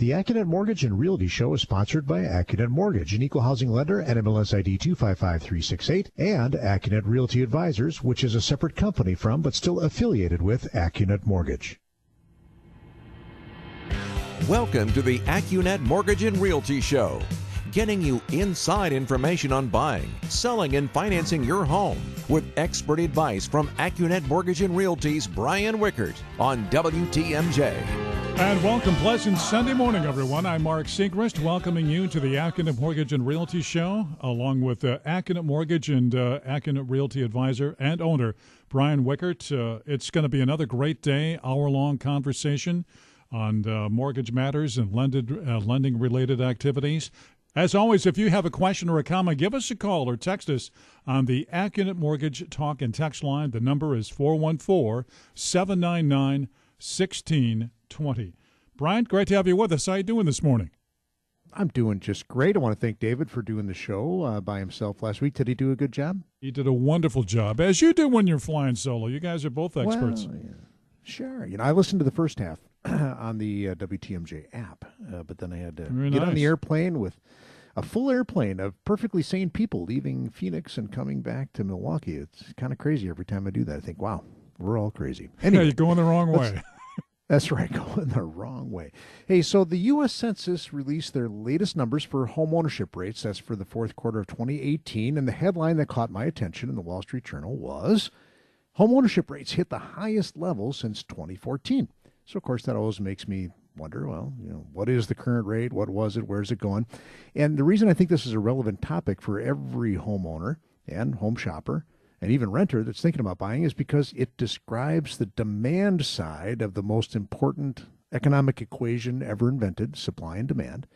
The AccuNet Mortgage and Realty Show is sponsored by AccuNet Mortgage, an equal housing lender, NMLS ID 255368, and AccuNet Realty Advisors, which is a separate company from but still affiliated with AccuNet Mortgage. Welcome to the AccuNet Mortgage and Realty Show, getting you inside information on buying, selling, and financing your home with expert advice from AccuNet Mortgage and Realty's Brian Wickert on WTMJ. And welcome, pleasant Sunday morning, everyone. I'm Mark Segrist, welcoming you to the AccuNet Mortgage and Realty Show, along with uh, AccuNet Mortgage and uh, AccuNet Realty Advisor and owner Brian Wickert. Uh, it's going to be another great day, hour-long conversation on uh, mortgage matters and lended, uh, lending-related activities. As always, if you have a question or a comment, give us a call or text us on the AccuNet Mortgage Talk and Text line. The number is 414 799 1620. Brian, great to have you with us. How are you doing this morning? I'm doing just great. I want to thank David for doing the show uh, by himself last week. Did he do a good job? He did a wonderful job, as you do when you're flying solo. You guys are both experts. Well, yeah. Sure. You know, I listened to the first half on the uh, WTMJ app, uh, but then I had to Very get nice. on the airplane with a full airplane of perfectly sane people leaving Phoenix and coming back to Milwaukee. It's kind of crazy every time I do that. I think, wow, we're all crazy. Yeah, Anyway, you're going the wrong way. That's right, going the wrong way. Hey, so the U.S. Census released their latest numbers for home ownership rates. That's for the fourth quarter of 2018. And the headline that caught my attention in the Wall Street Journal was Home ownership rates hit the highest level since 2014. So, of course, that always makes me wonder well, you know, what is the current rate? What was it? Where's it going? And the reason I think this is a relevant topic for every homeowner and home shopper and even renter that's thinking about buying is because it describes the demand side of the most important economic equation ever invented supply and demand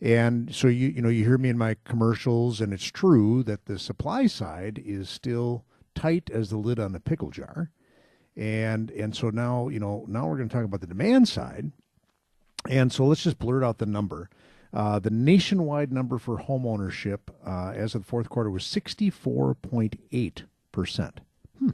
and so you you know you hear me in my commercials and it's true that the supply side is still tight as the lid on a pickle jar and and so now you know now we're going to talk about the demand side and so let's just blurt out the number uh, the nationwide number for home ownership uh, as of the fourth quarter was 64.8 percent hmm.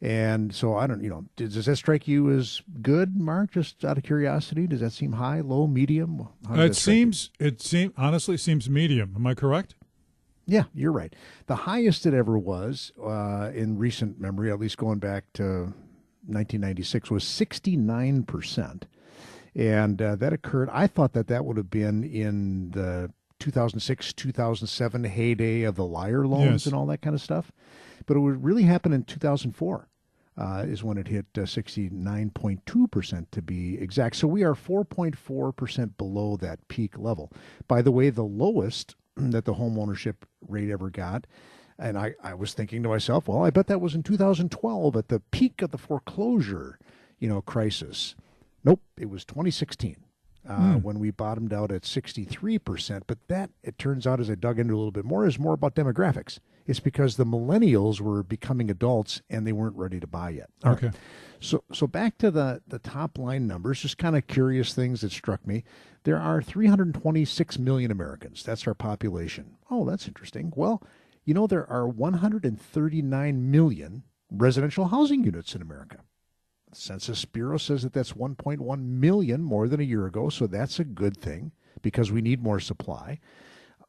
and so i don't you know does, does that strike you as good mark just out of curiosity does that seem high low medium it strike you? seems, it seems, honestly, seems medium. Am I correct? Yeah, you're right. The highest it ever was uh, in recent memory, at least going back to 1996, was 69 percent, and uh, that occurred. I thought that that would have been in the 2006 2007 heyday of the liar loans Yes. and all that kind of stuff, but it would really happen in 2004. Uh, is when it hit uh, 69.2% to be exact. So we are 4.4% below that peak level. By the way, the lowest that the home ownership rate ever got. And I, I was thinking to myself, well, I bet that was in 2012 at the peak of the foreclosure, you know, crisis. Nope, it was 2016 uh, when we bottomed out at 63%. But that, it turns out, as I dug into a little bit more, is more about demographics. It's because the millennials were becoming adults and they weren't ready to buy yet. All right. Okay. So, so back to the, the top line numbers, just kind of curious things that struck me. There are 326 million Americans. That's our population. Oh, that's interesting. Well, you know, there are 139 million residential housing units in America. The Census Bureau says that that's 1.1 million more than a year ago, so that's a good thing because we need more supply.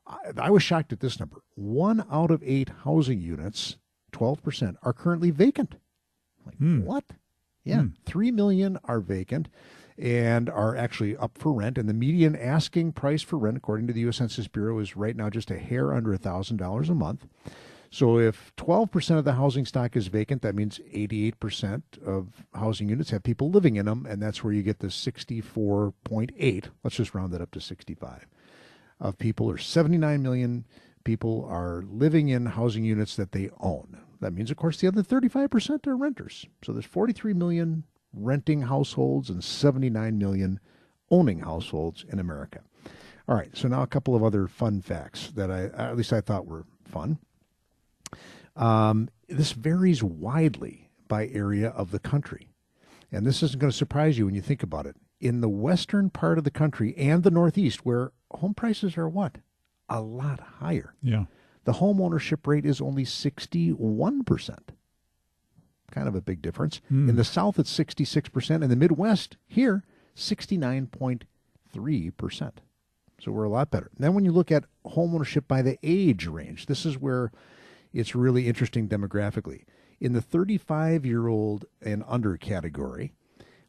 I, I was shocked at this number. One out of eight housing units, 12%, are currently vacant. Like, Hmm. what? Yeah, 3 million are vacant and are actually up for rent. And the median asking price for rent, according to the U.S. Census Bureau, is right now just a hair under $1,000 a month. So if 12% of the housing stock is vacant, that means 88% of housing units have people living in them. And that's where you get the 64.8. Let's just round that up to 65 of people, or 79 million people, are living in housing units that they own. That means, of course, the other 35% are renters. So there's 43 million renting households and 79 million owning households in America. All right, so now a couple of other fun facts that I, at least I thought were fun. Um, this varies widely by area of the country. And this isn't going to surprise you when you think about it. In the western part of the country and the northeast, where home prices are what? A lot higher. Yeah. The home ownership rate is only 61%. Kind of a big difference. In the south, it's 66%. In the Midwest, here, 69.3%. So we're a lot better. Then when you look at home ownership by the age range, this is where it's really interesting demographically. In the 35 year old and under category,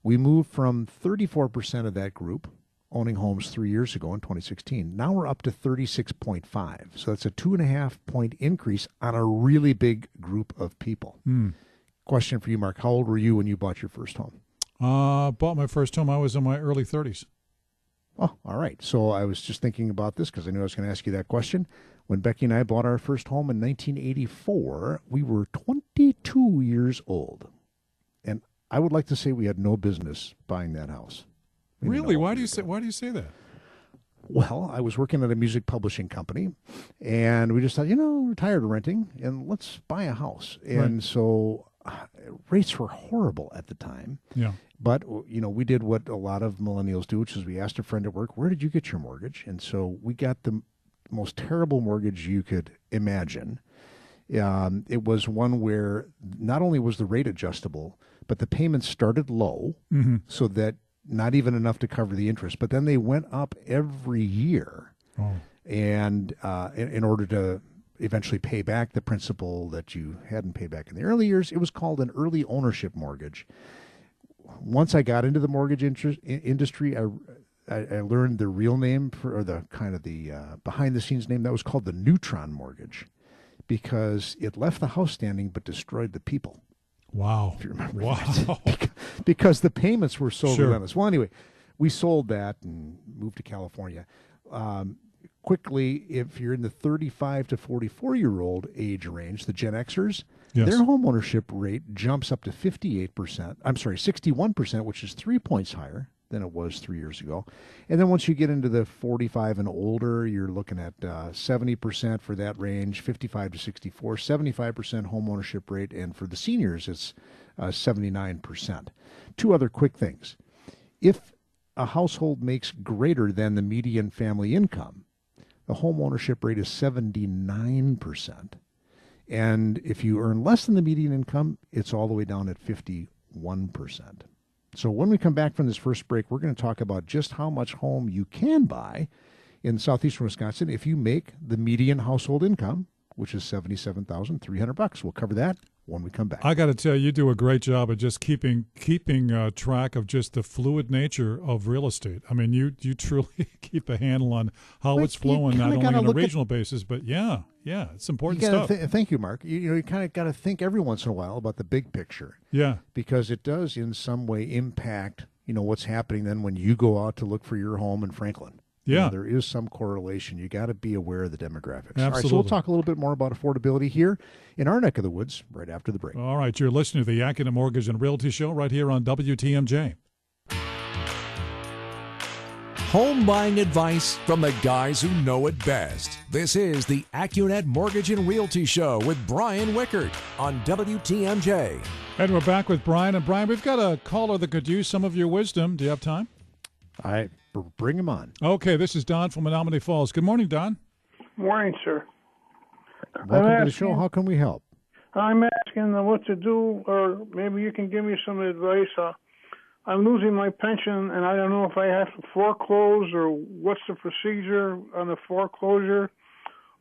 we moved from 34% of that group owning homes three years ago in 2016. Now we're up to 36.5. So that's a two and a half point increase on a really big group of people. Mm. Question for you, Mark. How old were you when you bought your first home? Uh, bought my first home. I was in my early 30s. Oh, all right. So I was just thinking about this because I knew I was going to ask you that question. When Becky and I bought our first home in 1984, we were 22 years old. And I would like to say we had no business buying that house. Really? Why do you say why do you say that? Well, I was working at a music publishing company, and we just thought, you know, we're tired of renting, and let's buy a house. And right. so uh, rates were horrible at the time. Yeah. But you know, we did what a lot of millennials do, which is we asked a friend at work, "Where did you get your mortgage?" And so we got the most terrible mortgage you could imagine. Um, it was one where not only was the rate adjustable, but the payments started low, mm-hmm. so that not even enough to cover the interest. But then they went up every year, oh. and uh, in, in, order to eventually pay back the principal that you hadn't paid back in the early years, it was called an early ownership mortgage. Once I got into the mortgage interest, industry, I, I, I, learned the real name for, or the kind of the uh, behind the scenes name that was called the neutron mortgage, because it left the house standing but destroyed the people. Wow. If you remember. Wow. because the payments were so sure. relentless. Well, anyway, we sold that and moved to California. Um, quickly, if you're in the 35 to 44 year old age range, the Gen Xers, yes. their homeownership rate jumps up to 58%. I'm sorry, 61%, which is three points higher than it was three years ago. And then once you get into the 45 and older, you're looking at uh, 70% for that range, 55 to 64, 75% home ownership rate, and for the seniors, it's uh, 79%. Two other quick things. If a household makes greater than the median family income, the home ownership rate is 79%. And if you earn less than the median income, it's all the way down at 51%. So when we come back from this first break, we're going to talk about just how much home you can buy in southeastern Wisconsin if you make the median household income, which is seventy-seven thousand three hundred bucks. We'll cover that when we come back. I got to tell you, you do a great job of just keeping keeping uh, track of just the fluid nature of real estate. I mean, you you truly keep a handle on how it's flowing, not only on a regional at, basis, but yeah, yeah, it's important stuff. Th- thank you, Mark. You, you know, you kind of got to think every once in a while about the big picture. Yeah, because it does in some way impact you know what's happening then when you go out to look for your home in Franklin. Yeah, you know, there is some correlation. You got to be aware of the demographics. Absolutely. All right, so we'll talk a little bit more about affordability here in our neck of the woods right after the break. All right, you're listening to the Accunet Mortgage and Realty Show right here on WTMJ. Home buying advice from the guys who know it best. This is the Accunet Mortgage and Realty Show with Brian Wickert on WTMJ. And we're back with Brian. And Brian, we've got a caller that could use some of your wisdom. Do you have time? I bring him on. Okay, this is Don from Menomonee Falls. Good morning, Don. Morning, sir. Welcome to the show. How can we help? I'm asking what to do, or maybe you can give me some advice. Uh, I'm losing my pension, and I don't know if I have to foreclose or what's the procedure on the foreclosure,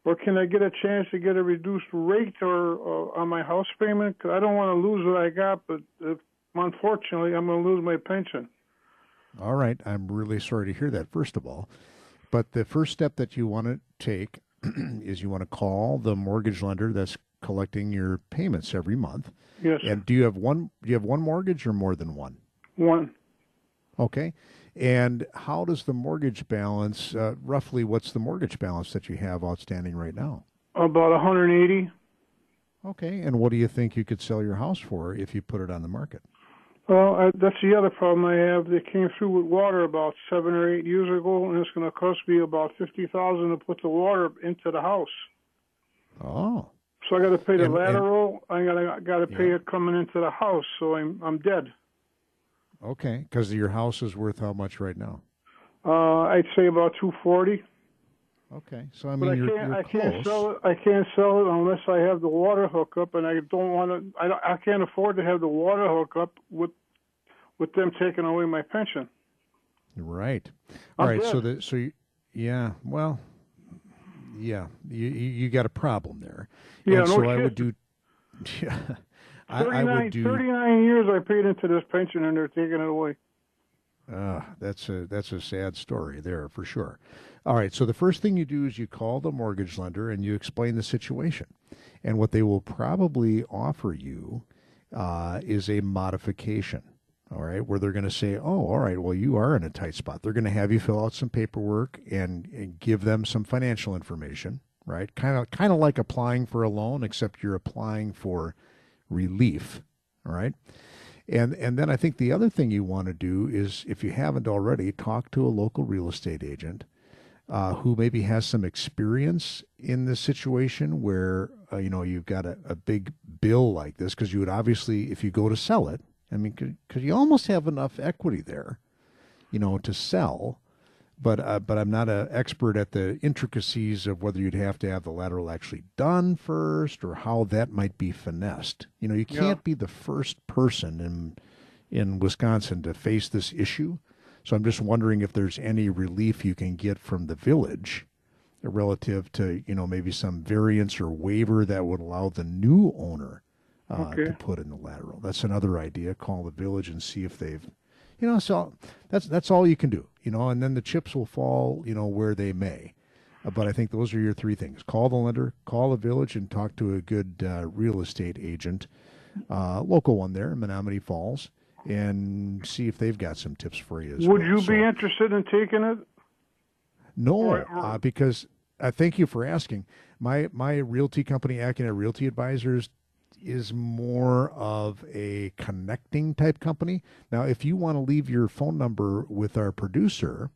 or can I get a chance to get a reduced rate or, or on my house payment? Cause I don't want to lose what I got, but if, unfortunately, I'm going to lose my pension. All right, I'm really sorry to hear that. First of all, but the first step that you want to take is you want to call the mortgage lender that's collecting your payments every month. Yes. And do you have one? Do you have one mortgage or more than one? One. Okay. And how does the mortgage balance, uh, roughly, what's the mortgage balance that you have outstanding right now? About 180. Okay. And what do you think you could sell your house for if you put it on the market? Well, uh, that's the other problem I have. They came through with water about seven or eight years ago, and it's going to cost me about fifty thousand to put the water into the house. Oh. So I got to pay the and, lateral. And, I got got to pay yeah. it coming into the house. So I'm I'm dead. Okay, because your house is worth how much right now? Uh, I'd say about two forty. Okay, so I mean, but I you're, can't, you're I close. can't sell it. I can't sell it unless I have the water hookup, and I don't want to. I, I can't afford to have the water hookup with with them taking away my pension. Right. All I'm right. So dead. the so you, yeah. Well, yeah. You you you got a problem there. Yeah, And no so I would do. Yeah. I, I 39, would do. 39 years I paid into this pension and they're taking it away. Uh, that's a that's a sad story there for sure. All right, so the first thing you do is you call the mortgage lender and you explain the situation, and what they will probably offer you uh, is a modification. All right, where they're going to say, "Oh, all right, well you are in a tight spot." They're going to have you fill out some paperwork and, and give them some financial information. Right, kind of kind of like applying for a loan, except you're applying for relief. All right. And and then I think the other thing you want to do is, if you haven't already, talk to a local real estate agent uh, who maybe has some experience in this situation where uh, you know you've got a, a big bill like this because you would obviously, if you go to sell it, I mean, because you almost have enough equity there, you know, to sell. But uh, but I'm not an expert at the intricacies of whether you'd have to have the lateral actually done first or how that might be finessed. You know, you can't be the first person in in Wisconsin to face this issue. So I'm just wondering if there's any relief you can get from the village relative to you know maybe some variance or waiver that would allow the new owner uh, Okay. to put in the lateral. That's another idea. Call the village and see if they've you know so that's that's all you can do you know and then the chips will fall you know where they may Uh, but i think those are your three things call the lender call the village and talk to a good uh, real estate agent uh, local one there in menomonee falls and see if they've got some tips for you Would well. you So- be interested in taking it? no, uh, because uh, thank you for asking. My my realty company, AccuNet Realty Advisors, is more of a connecting type company. Now, if you want to leave your phone number with our producer,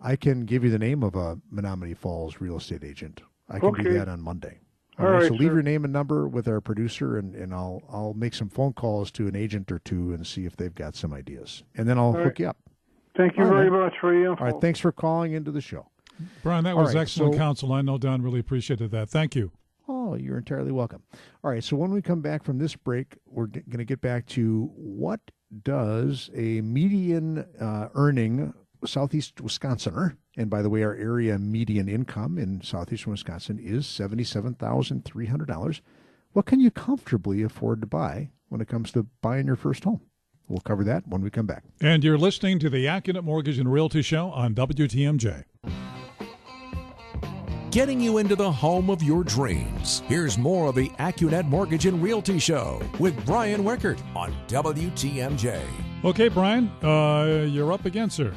I can give you the name of a Menomonee Falls real estate agent. I can do that on Monday. All All right, right, so leave sir. your name and number with our producer, and, and I'll I'll make some phone calls to an agent or two and see if they've got some ideas, and then I'll hook right. you up. Thank you All right, very man. much for the info. All right, thanks for calling into the show. Brian, that All was right, excellent so- counsel. I know Don really appreciated that. Thank you. Oh, you're entirely welcome. All right, so when we come back from this break, we're going to get back to what does a median uh, earning Southeast Wisconsiner, and by the way, our area median income in Southeastern Wisconsin is $77,300. What can you comfortably afford to buy when it comes to buying your first home? We'll cover that when we come back. And you're listening to the Accunet Mortgage and Realty Show on WTMJ. Getting you into the home of your dreams. Here's more of the Accunet Mortgage and Realty Show with Brian Wickert on WTMJ. Okay, Brian, uh, you're up again, sir.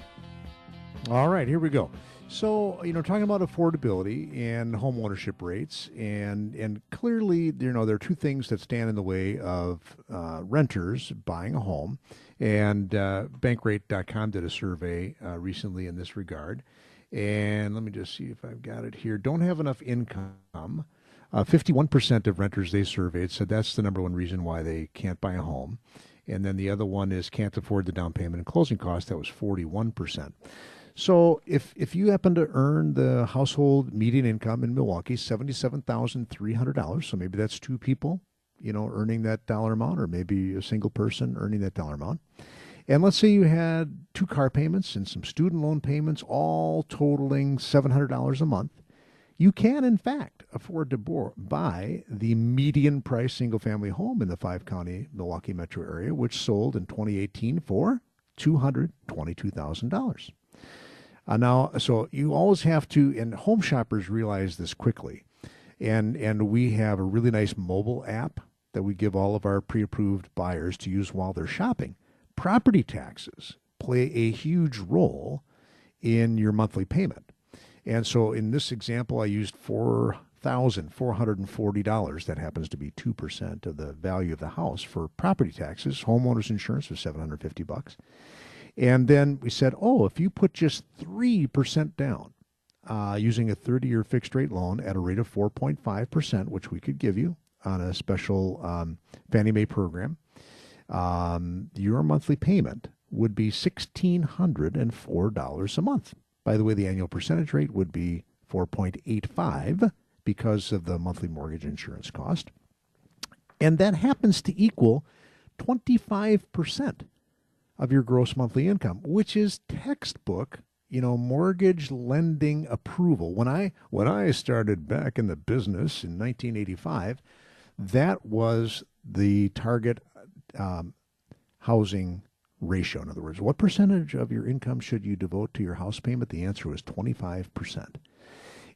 All right, here we go. So, you know, talking about affordability and home ownership rates, and and clearly, you know, there are two things that stand in the way of uh, renters buying a home. And uh, Bankrate.com did a survey uh, recently in this regard. And let me just see if I've got it here. Don't have enough income. Uh, 51% of renters they surveyed said that's the number one reason why they can't buy a home. And then the other one is can't afford the down payment and closing costs. That was 41%. So if if you happen to earn the household median income in Milwaukee seventy seven thousand three hundred dollars, so maybe that's two people, you know, earning that dollar amount, or maybe a single person earning that dollar amount. And let's say you had two car payments and some student loan payments, all totaling seven hundred dollars a month. You can, in fact, afford to buy the median price single family home in the five county Milwaukee metro area, which sold in 2018 for $222,000. Uh, now, so you always have to, and home shoppers realize this quickly. And, and we have a really nice mobile app that we give all of our pre approved buyers to use while they're shopping. Property taxes play a huge role in your monthly payment. And so in this example, I used four thousand four hundred and forty dollars. That happens to be two percent of the value of the house for property taxes. Homeowners insurance was seven hundred fifty bucks. And then we said, oh, if you put just three percent down, uh, using a thirty-year fixed rate loan at a rate of four point five percent, which we could give you on a special um, Fannie Mae program, um, your monthly payment would be sixteen hundred and four dollars a month. By the way, the annual percentage rate would be four point eight five because of the monthly mortgage insurance cost, and that happens to equal twenty five percent of your gross monthly income, which is textbook, you know, mortgage lending approval. When I when I started back in the business in 1985, that was the target um, housing ratio. In other words, what percentage of your income should you devote to your house payment? The answer was 25%.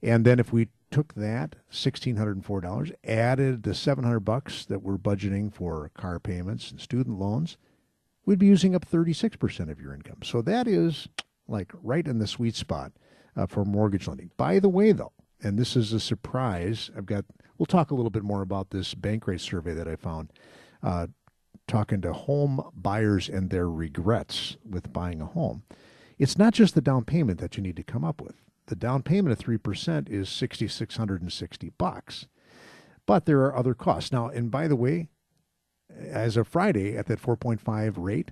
And then if we took that $1604 added the 700 bucks that we're budgeting for car payments and student loans we'd be using up 36% of your income so that is like right in the sweet spot uh, for mortgage lending by the way though and this is a surprise i've got we'll talk a little bit more about this Bankrate survey that i found uh, talking to home buyers and their regrets with buying a home it's not just the down payment that you need to come up with the down payment of 3% is 6660 bucks. But there are other costs. Now, and by the way, as of Friday at that 4.5 rate,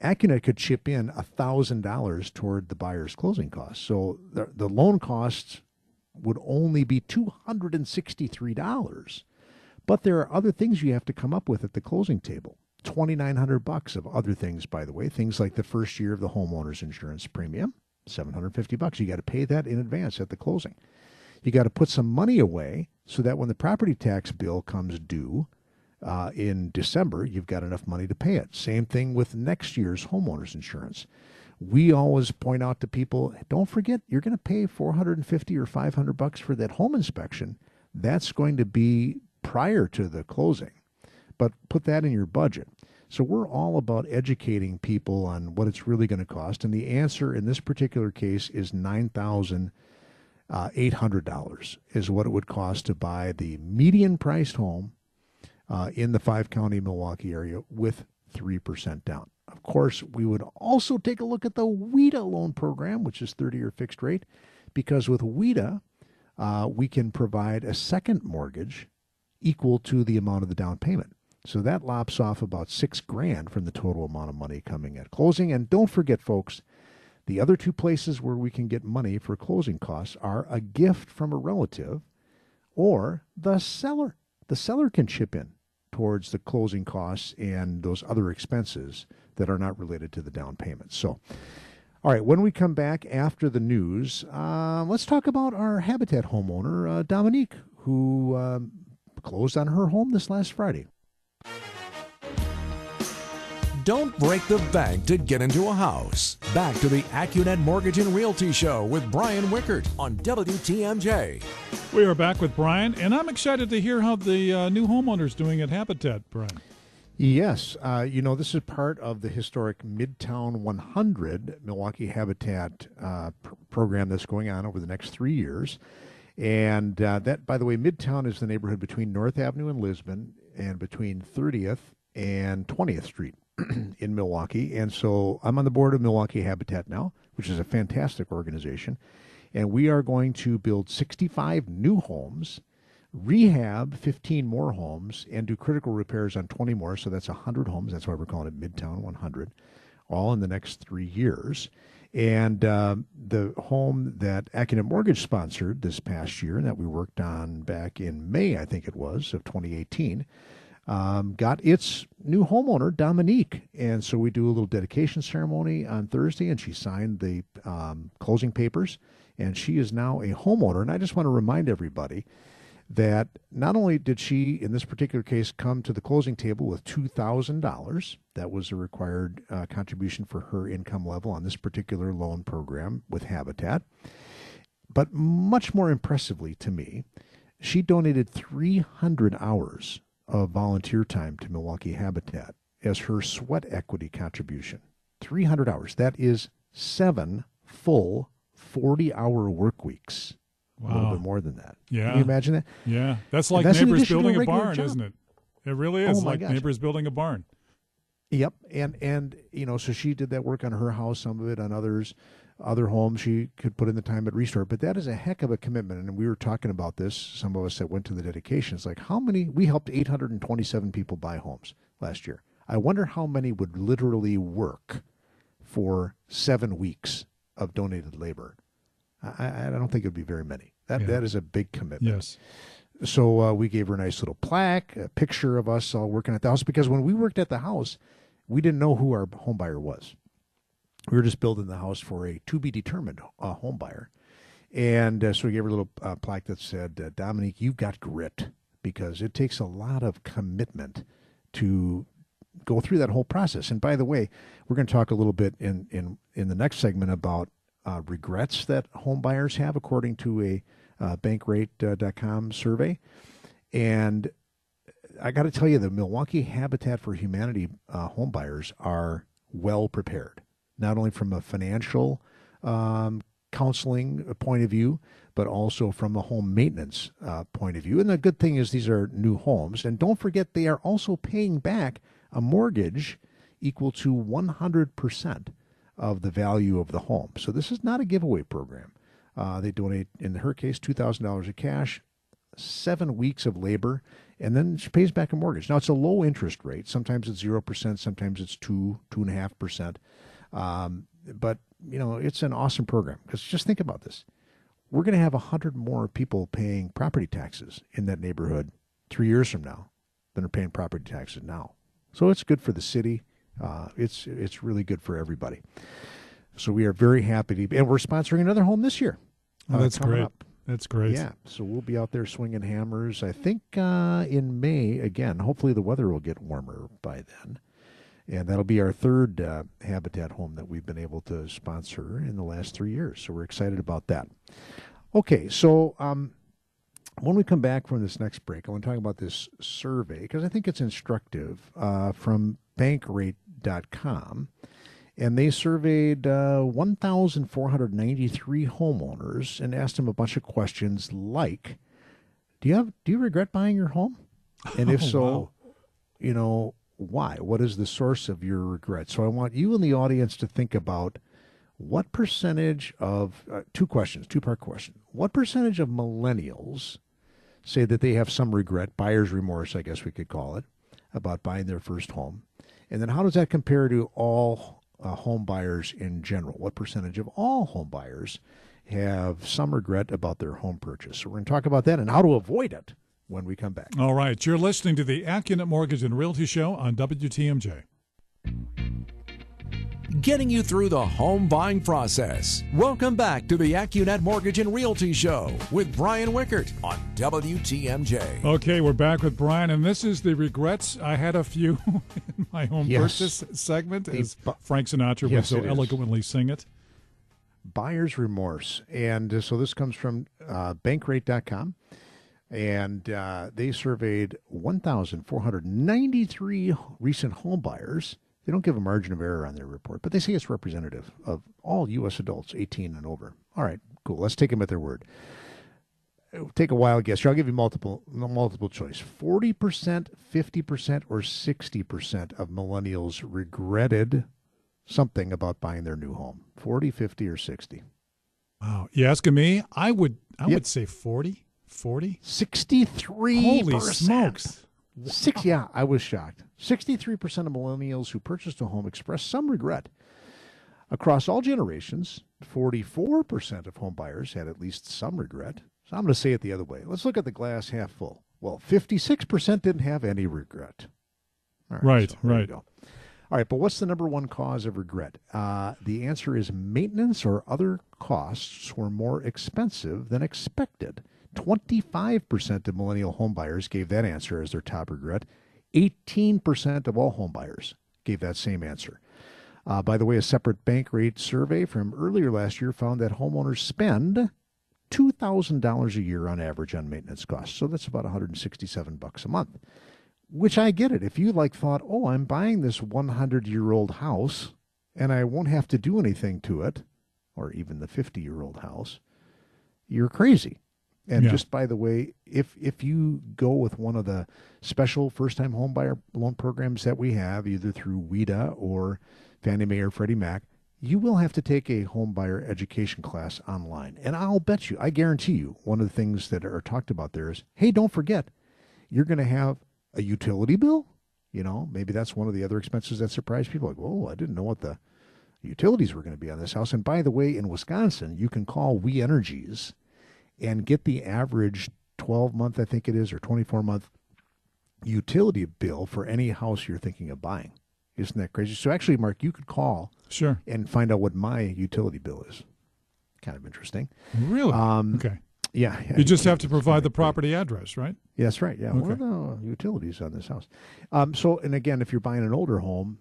Accunet could chip in $1,000 toward the buyer's closing costs. So the, the loan costs would only be $263. But there are other things you have to come up with at the closing table. 2900 bucks of other things by the way, things like the first year of the homeowner's insurance premium, 750 bucks. You got to pay that in advance at the closing. You got to put some money away so that when the property tax bill comes due uh, in December, you've got enough money to pay it. Same thing with next year's homeowners insurance. We always point out to people, don't forget you're going to pay 450 or 500 bucks for that home inspection. That's going to be prior to the closing. But put that in your budget. So we're all about educating people on what it's really going to cost, and the answer in this particular case is nine thousand uh, eight hundred dollars is what it would cost to buy the median priced home uh, in the five county Milwaukee area with three percent down. Of course, we would also take a look at the WHEDA loan program, which is 30 year fixed rate, because with WHEDA, uh, we can provide a second mortgage equal to the amount of the down payment. So that lops off about six grand from the total amount of money coming at closing. And don't forget, folks, the other two places where we can get money for closing costs are a gift from a relative or the seller. The seller can chip in towards the closing costs and those other expenses that are not related to the down payment. So, all right, when we come back after the news, uh, let's talk about our Habitat homeowner, uh, Dominique, who um, closed on her home this last Friday. Don't break the bank to get into a house. Back to the AccuNet Mortgage and Realty Show with Brian Wickert on WTMJ. We are back with Brian, and I'm excited to hear how the uh, new homeowner's doing at Habitat, Brian. Yes, uh, you know this is part of the historic Midtown 100 Milwaukee Habitat uh, pr- program that's going on over the next three years, and uh, that, by the way, Midtown is the neighborhood between North Avenue and Lisbon, and between 30th and 20th Street. in Milwaukee. And so I'm on the board of Milwaukee Habitat now, which is a fantastic organization. And we are going to build 65 new homes, rehab 15 more homes, and do critical repairs on 20 more. So that's 100 homes. That's why we're calling it Midtown 100, all in the next three years. And uh, the home that Accunet Mortgage sponsored this past year, that we worked on back in May, I think it was, of 2018, um, got its new homeowner, Dominique. And so we do a little dedication ceremony on Thursday, and she signed the um, closing papers, and she is now a homeowner. And I just want to remind everybody that not only did she, in this particular case, come to the closing table with $2,000, that was a required uh, contribution for her income level on this particular loan program with Habitat, but much more impressively to me, she donated 300 hours of volunteer time to Milwaukee Habitat as her sweat equity contribution. 300 hours. That is seven full 40 hour work weeks. Wow. A little bit more than that. Yeah. Can you imagine that? Yeah. That's like that's neighbors building a, a barn, job. isn't it? It really oh is oh like gosh. neighbors building a barn. Yep. And and you know, so she did that work on her house, some of it on others other homes she could put in the time at restore. But that is a heck of a commitment. And we were talking about this, some of us that went to the dedications like how many we helped 827 people buy homes last year. I wonder how many would literally work for seven weeks of donated labor. I, I don't think it would be very many. That yeah. that is a big commitment. Yes. So uh, we gave her a nice little plaque, a picture of us all working at the house. Because when we worked at the house, we didn't know who our home buyer was. We were just building the house for a to be determined uh, home buyer. And uh, so we gave her a little uh, plaque that said, uh, Dominique, you've got grit because it takes a lot of commitment to go through that whole process. And by the way, we're going to talk a little bit in, in, in the next segment about uh, regrets that home buyers have, according to a uh, bankrate.com survey. And I got to tell you, the Milwaukee Habitat for Humanity uh, home buyers are well prepared, not only from a financial um, counseling point of view, but also from a home maintenance uh, point of view. And the good thing is, these are new homes. And don't forget, they are also paying back a mortgage equal to 100% of the value of the home. So this is not a giveaway program. Uh, they donate, in her case, $2,000 of cash, seven weeks of labor, and then she pays back a mortgage. Now, it's a low interest rate. Sometimes it's 0%, sometimes it's 2, 2.5%. Um, but, you know, it's an awesome program because just think about this. We're going to have 100 more people paying property taxes in that neighborhood three years from now than are paying property taxes now. So it's good for the city. Uh, it's it's really good for everybody. So we are very happy to, and we're sponsoring another home this year. Oh, that's great. Up. That's great. Yeah. So we'll be out there swinging hammers. I think uh, in May again. Hopefully the weather will get warmer by then, and that'll be our third uh, habitat home that we've been able to sponsor in the last three years. So we're excited about that. Okay. So um, when we come back from this next break, I want to talk about this survey because I think it's instructive uh, from Bankrate.com and they surveyed uh, 1,493 homeowners and asked them a bunch of questions like, "Do you have do you regret buying your home? And if oh, so, wow. you know why? What is the source of your regret?" So I want you and the audience to think about what percentage of uh, two questions, two part question. What percentage of millennials say that they have some regret, buyer's remorse, I guess we could call it, about buying their first home? And then how does that compare to all uh, home buyers in general? What percentage of all home buyers have some regret about their home purchase? So we're going to talk about that and how to avoid it when we come back. All right. You're listening to the AccuNet Mortgage and Realty Show on WTMJ getting you through the home buying process. Welcome back to the AccuNet Mortgage and Realty Show with Brian Wickert on WTMJ. Okay, we're back with Brian, and this is the regrets. I had a few in my home yes. purchase segment, as bu- Frank Sinatra yes, would so eloquently sing it. Buyer's remorse. And uh, so this comes from uh, bankrate.com. And uh, they surveyed 1,493 recent home buyers they don't give a margin of error on their report, but they say it's representative of all U.S. adults 18 and over. All right, cool. Let's take them at their word. Take a wild guess. Here, I'll give you multiple multiple choice. 40%, 50%, or 60% of millennials regretted something about buying their new home. 40, 50, or 60. Wow. You asking me? I would I yep. would say 40. 40? 63 Holy smokes. Six, yeah, I was shocked. 63% of millennials who purchased a home expressed some regret. Across all generations, 44% of homebuyers had at least some regret. So I'm going to say it the other way. Let's look at the glass half full. Well, 56% didn't have any regret. All right, right. So right. All right, but what's the number one cause of regret? Uh, the answer is maintenance or other costs were more expensive than expected. 25% of millennial homebuyers gave that answer as their top regret. 18% of all homebuyers gave that same answer. Uh, by the way, a separate Bankrate survey from earlier last year found that homeowners spend $2,000 a year on average on maintenance costs. So that's about 167 bucks a month. Which I get it. If you like thought, "Oh, I'm buying this 100-year-old house and I won't have to do anything to it," or even the 50-year-old house, you're crazy. And yeah. just by the way, if if you go with one of the special first time home buyer loan programs that we have, either through WHEDA or Fannie Mae or Freddie Mac, you will have to take a home buyer education class online. And I'll bet you, I guarantee you, one of the things that are talked about there is, hey, don't forget, you're going to have a utility bill. You know, maybe that's one of the other expenses that surprise people. Like, whoa, I didn't know what the utilities were going to be on this house. And by the way, in Wisconsin, you can call We Energies and get the average 12 month, I think it is, or 24 month utility bill for any house you're thinking of buying. Isn't that crazy? So actually, Mark, you could call Sure. and find out what my utility bill is. Kind of interesting. Really? Um, okay. Yeah. You just have to provide the property address, right? Yeah, that's right. Yeah. What are the utilities on this house? Um, so, and again, if you're buying an older home,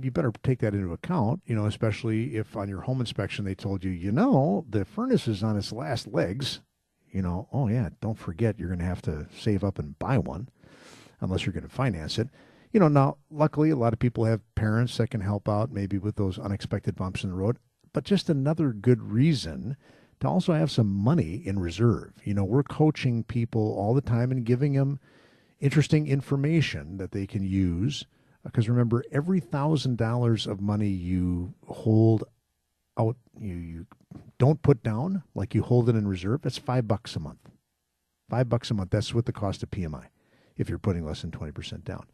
you better take that into account, you know, especially if on your home inspection they told you, you know, the furnace is on its last legs. You know, oh, yeah, don't forget you're going to have to save up and buy one unless you're going to finance it. You know, now, luckily, a lot of people have parents that can help out maybe with those unexpected bumps in the road, but just another good reason to also have some money in reserve. You know, we're coaching people all the time and giving them interesting information that they can use. Because remember, every thousand dollars of money you hold out, you, you don't put down, like you hold it in reserve, that's five bucks a month. Five bucks a month. That's what the cost of PMI if you're putting less than 20% down.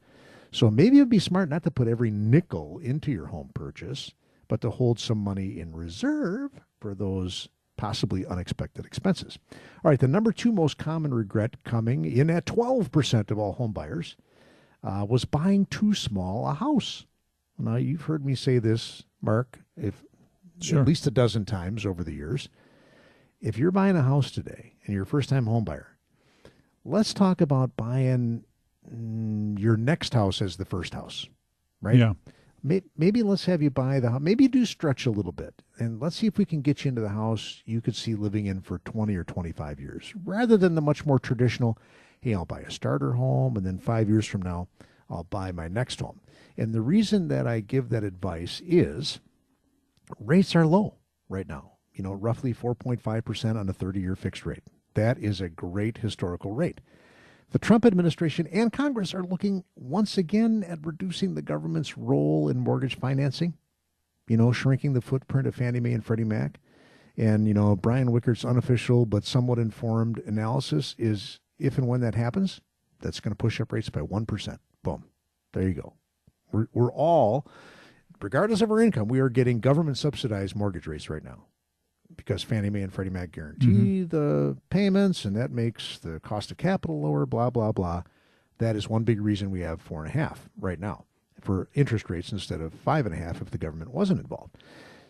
So maybe it'd be smart not to put every nickel into your home purchase, but to hold some money in reserve for those possibly unexpected expenses. All right, the number two most common regret coming in at 12% of all home buyers uh, was buying too small a house. Now, you've heard me say this, Mark, if Sure. at least a dozen times over the years. If you're buying a house today and you're a first time home buyer, let's talk about buying mm, your next house as the first house, right? Yeah. May- Maybe let's have you buy the house. Maybe do stretch a little bit, and let's see if we can get you into the house you could see living in for 20 or 25 years, rather than the much more traditional, hey, I'll buy a starter home, and then five years from now, I'll buy my next home. And the reason that I give that advice is rates are low right now. You know, roughly 4.5% on a 30 year fixed rate. That is a great historical rate. The Trump administration and Congress are looking once again at reducing the government's role in mortgage financing, you know, shrinking the footprint of Fannie Mae and Freddie Mac. And, you know, Brian Wickert's unofficial but somewhat informed analysis is if and when that happens, that's going to push up rates by 1%. Boom. There you go. We're, we're all, regardless of our income, we are getting government subsidized mortgage rates right now because Fannie Mae and Freddie Mac guarantee the payments, and that makes the cost of capital lower. Blah blah blah. That is one big reason we have four and a half right now for interest rates instead of five and a half if the government wasn't involved.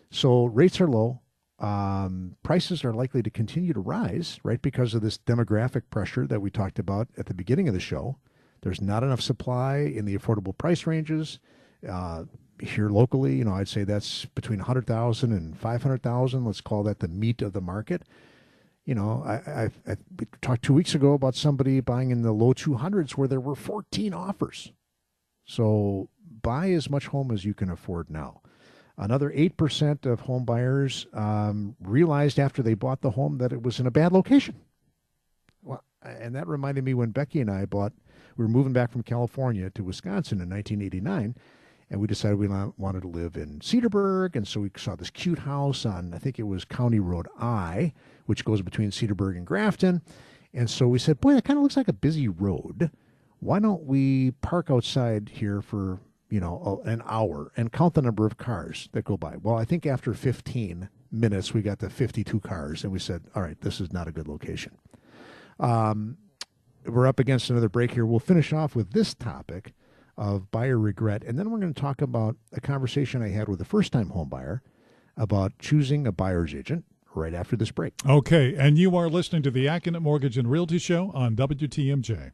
So rates are low. Um, prices are likely to continue to rise, right, because of this demographic pressure that we talked about at the beginning of the show. There's not enough supply in the affordable price ranges. Uh, here locally, you know, I'd say that's between 100,000 and 500,000. Let's call that the meat of the market. You know, I, I, I talked two weeks ago about somebody buying in the low 200s where there were 14 offers. So buy as much home as you can afford now. Another 8% of home buyers um, realized after they bought the home that it was in a bad location. Well, and that reminded me when Becky and I bought, we were moving back from California to Wisconsin in 1989 and we decided we wanted to live in Cedarburg, and so we saw this cute house on I think it was County Road I, which goes between Cedarburg and Grafton, and so we said, boy, that kind of looks like a busy road. Why don't we park outside here for you know an hour and count the number of cars that go by? Well, I think after 15 minutes we got to 52 cars, and we said, all right, this is not a good location. Um, we're up against another break here. We'll finish off with this topic of buyer regret. And then we're going to talk about a conversation I had with a first time home buyer about choosing a buyer's agent right after this break. Okay. And you are listening to the Accunet Mortgage and Realty Show on WTMJ.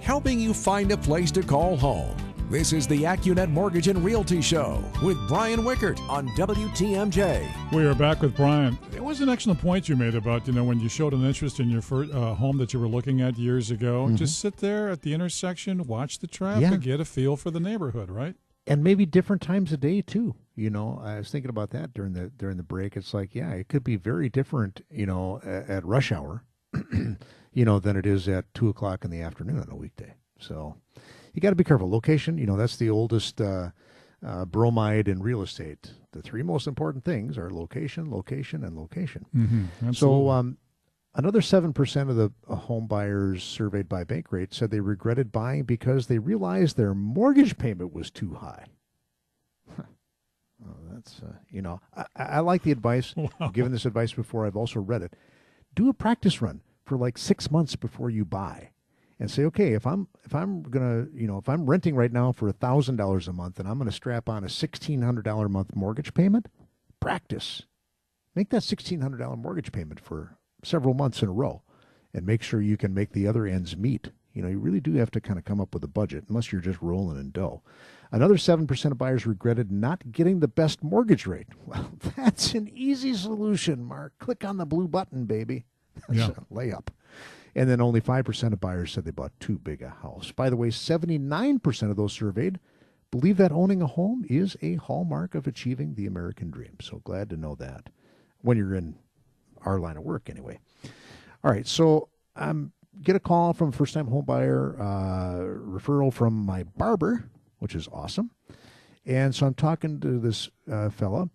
helping you find a place to call home. This is the AccuNet Mortgage and Realty Show with Brian Wickert on WTMJ. We are back with Brian. It was an excellent point you made about, you know, when you showed an interest in your first, uh, home that you were looking at years ago, just sit there at the intersection, watch the traffic, Yeah. get a feel for the neighborhood, right? And maybe different times of day too. You know, I was thinking about that during the during the break. It's like, yeah, it could be very different, you know, at, at rush hour, you know, than it is at two o'clock in the afternoon on a weekday. So you got to be careful. Location, you know, that's the oldest uh, uh, bromide in real estate. The three most important things are location, location, and location. Mm-hmm. So, um, another 7% of the uh, home buyers surveyed by Bankrate said they regretted buying because they realized their mortgage payment was too high. Huh. Oh, that's, uh, you know, I, I I like the advice. I've given this advice before. I've also read it. Do a practice run for like six months before you buy and say, okay, if I'm if I'm gonna you know if I'm renting right now for a thousand dollars a month and I'm gonna strap on a sixteen hundred dollar a month mortgage payment, practice, make that sixteen hundred dollar mortgage payment for several months in a row, and make sure you can make the other ends meet. You know, you really do have to kind of come up with a budget, unless you're just rolling in dough. Another 7% of buyers regretted not getting the best mortgage rate. Well, that's an easy solution, Mark. Click on the blue button, baby. That's Yeah. a layup. And then only 5% of buyers said they bought too big a house. By the way, 79% of those surveyed believe that owning a home is a hallmark of achieving the American dream. So glad to know that when you're in our line of work, anyway. All right, so um, get a call from a first-time home buyer, uh, referral from my barber, which is awesome. And so I'm talking to this uh, fella,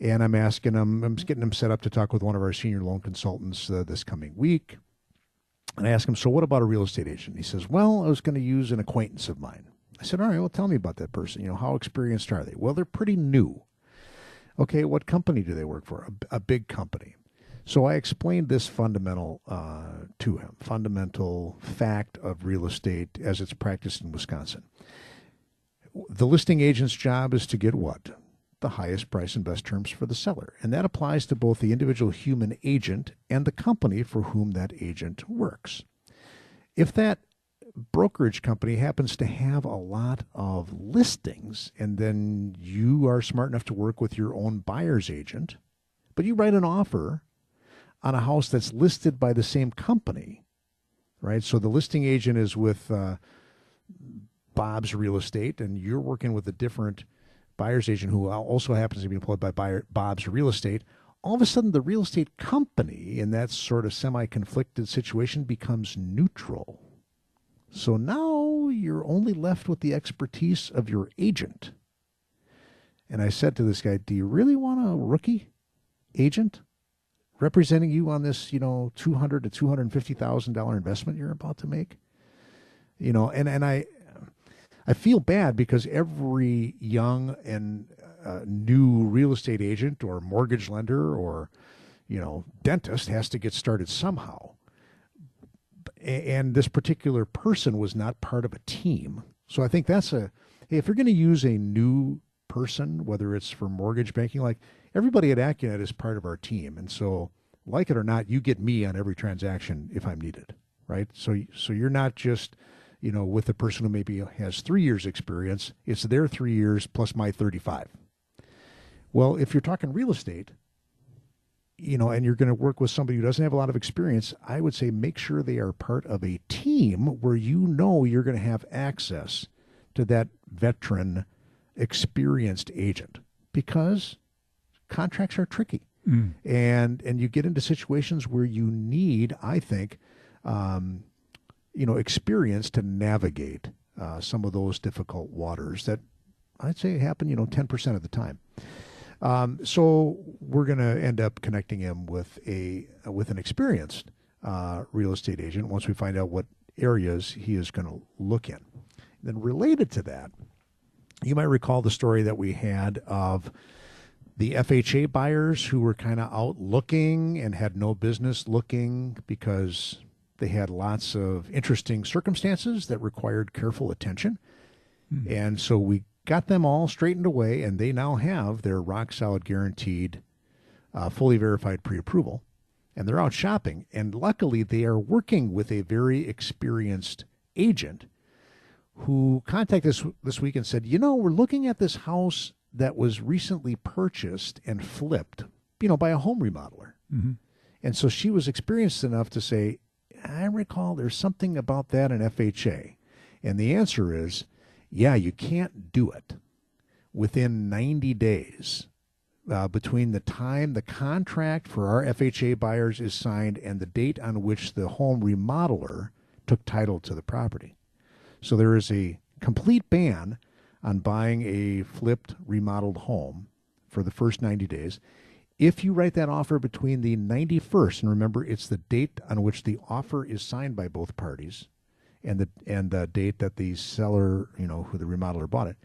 and I'm asking him, I'm getting him set up to talk with one of our senior loan consultants uh, this coming week. And I ask him, so what about a real estate agent? He says, well, I was going to use an acquaintance of mine. I said, all right, well, tell me about that person. You know, how experienced are they? Well, they're pretty new. Okay, what company do they work for? A, a big company. So I explained this fundamental uh, to him, fundamental fact of real estate as it's practiced in Wisconsin. The listing agent's job is to get what? The highest price and best terms for the seller. And that applies to both the individual human agent and the company for whom that agent works. If that brokerage company happens to have a lot of listings, and then you are smart enough to work with your own buyer's agent, but you write an offer on a house that's listed by the same company, right? So the listing agent is with uh, Bob's Real Estate, and you're working with a different buyer's agent who also happens to be employed by buyer, Bob's Real Estate. All of a sudden, the real estate company in that sort of semi conflicted situation becomes neutral. So now you're only left with the expertise of your agent. And I said to this guy, Do you really want a rookie agent representing you on this, you know, two hundred to two hundred and fifty thousand dollar investment you're about to make? You know, and, and I I feel bad because every young and uh, new real estate agent or mortgage lender or you know dentist has to get started somehow. And this particular person was not part of a team. So i think that's a hey, if you're going to use a new person whether it's for mortgage banking like everybody at AccuNet is part of our team. And so like it or not you get me on every transaction if i'm needed right? So so you're not just you know with a person who maybe has three years experience it's their three years plus my 35 well if you're talking real estate you know and you're going to work with somebody who doesn't have a lot of experience i would say make sure they are part of a team where you know you're going to have access to that veteran experienced agent because contracts are tricky. And and you get into situations where you need i think um, you know experience to navigate uh, some of those difficult waters that i'd say happen you know 10% of the time um, so we're going to end up connecting him with a with an experienced uh, real estate agent once we find out what areas he is going to look in. Then related to that, you might recall the story that we had of the FHA buyers who were kind of out looking and had no business looking because they had lots of interesting circumstances that required careful attention. And so we got them all straightened away, and they now have their rock solid guaranteed, uh, fully verified pre approval. And they're out shopping. And luckily, they are working with a very experienced agent who contacted us this week and said, You know, we're looking at this house that was recently purchased and flipped, you know, by a home remodeler. And so she was experienced enough to say, I recall there's something about that in FHA. And the answer is, yeah, you can't do it within 90 days uh, between the time the contract for our FHA buyers is signed and the date on which the home remodeler took title to the property. So there is a complete ban on buying a flipped, remodeled home for the first 90 days. If you write that offer between the 91st, and remember it's the date on which the offer is signed by both parties, and the and the date that the seller, you know, who the remodeler bought it.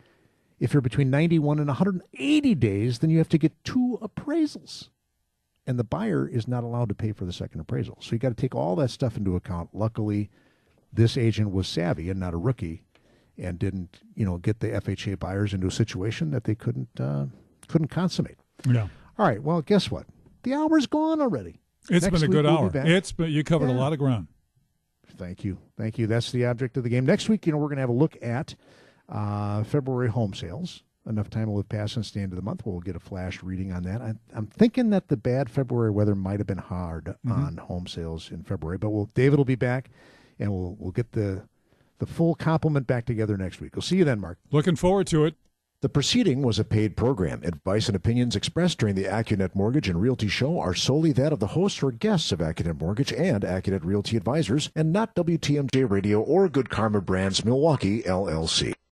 If you're between 91 and 180 days, then you have to get two appraisals. And the buyer is not allowed to pay for the second appraisal. So you got to take all that stuff into account. Luckily, this agent was savvy and not a rookie, and didn't you know get the FHA buyers into a situation that they couldn't uh, couldn't consummate. Yeah. All right. Well, guess what? The hour's gone already. It's Next been a good we'll hour. It's been you covered Yeah. a lot of ground. Thank you. Thank you. That's the object of the game. Next week, you know, we're going to have a look at uh, February home sales. Enough time will have passed since the end of the month. We'll get a flash reading on that. I, I'm thinking that the bad February weather might have been hard on home sales in February, but we'll, David will be back, and we'll we'll get the the full complement back together next week. We'll see you then, Mark. Looking forward to it. The proceeding was a paid program. Advice and opinions expressed during the AccuNet Mortgage and Realty Show are solely that of the hosts or guests of AccuNet Mortgage and AccuNet Realty Advisors, and not WTMJ Radio or Good Karma Brands Milwaukee, LLC.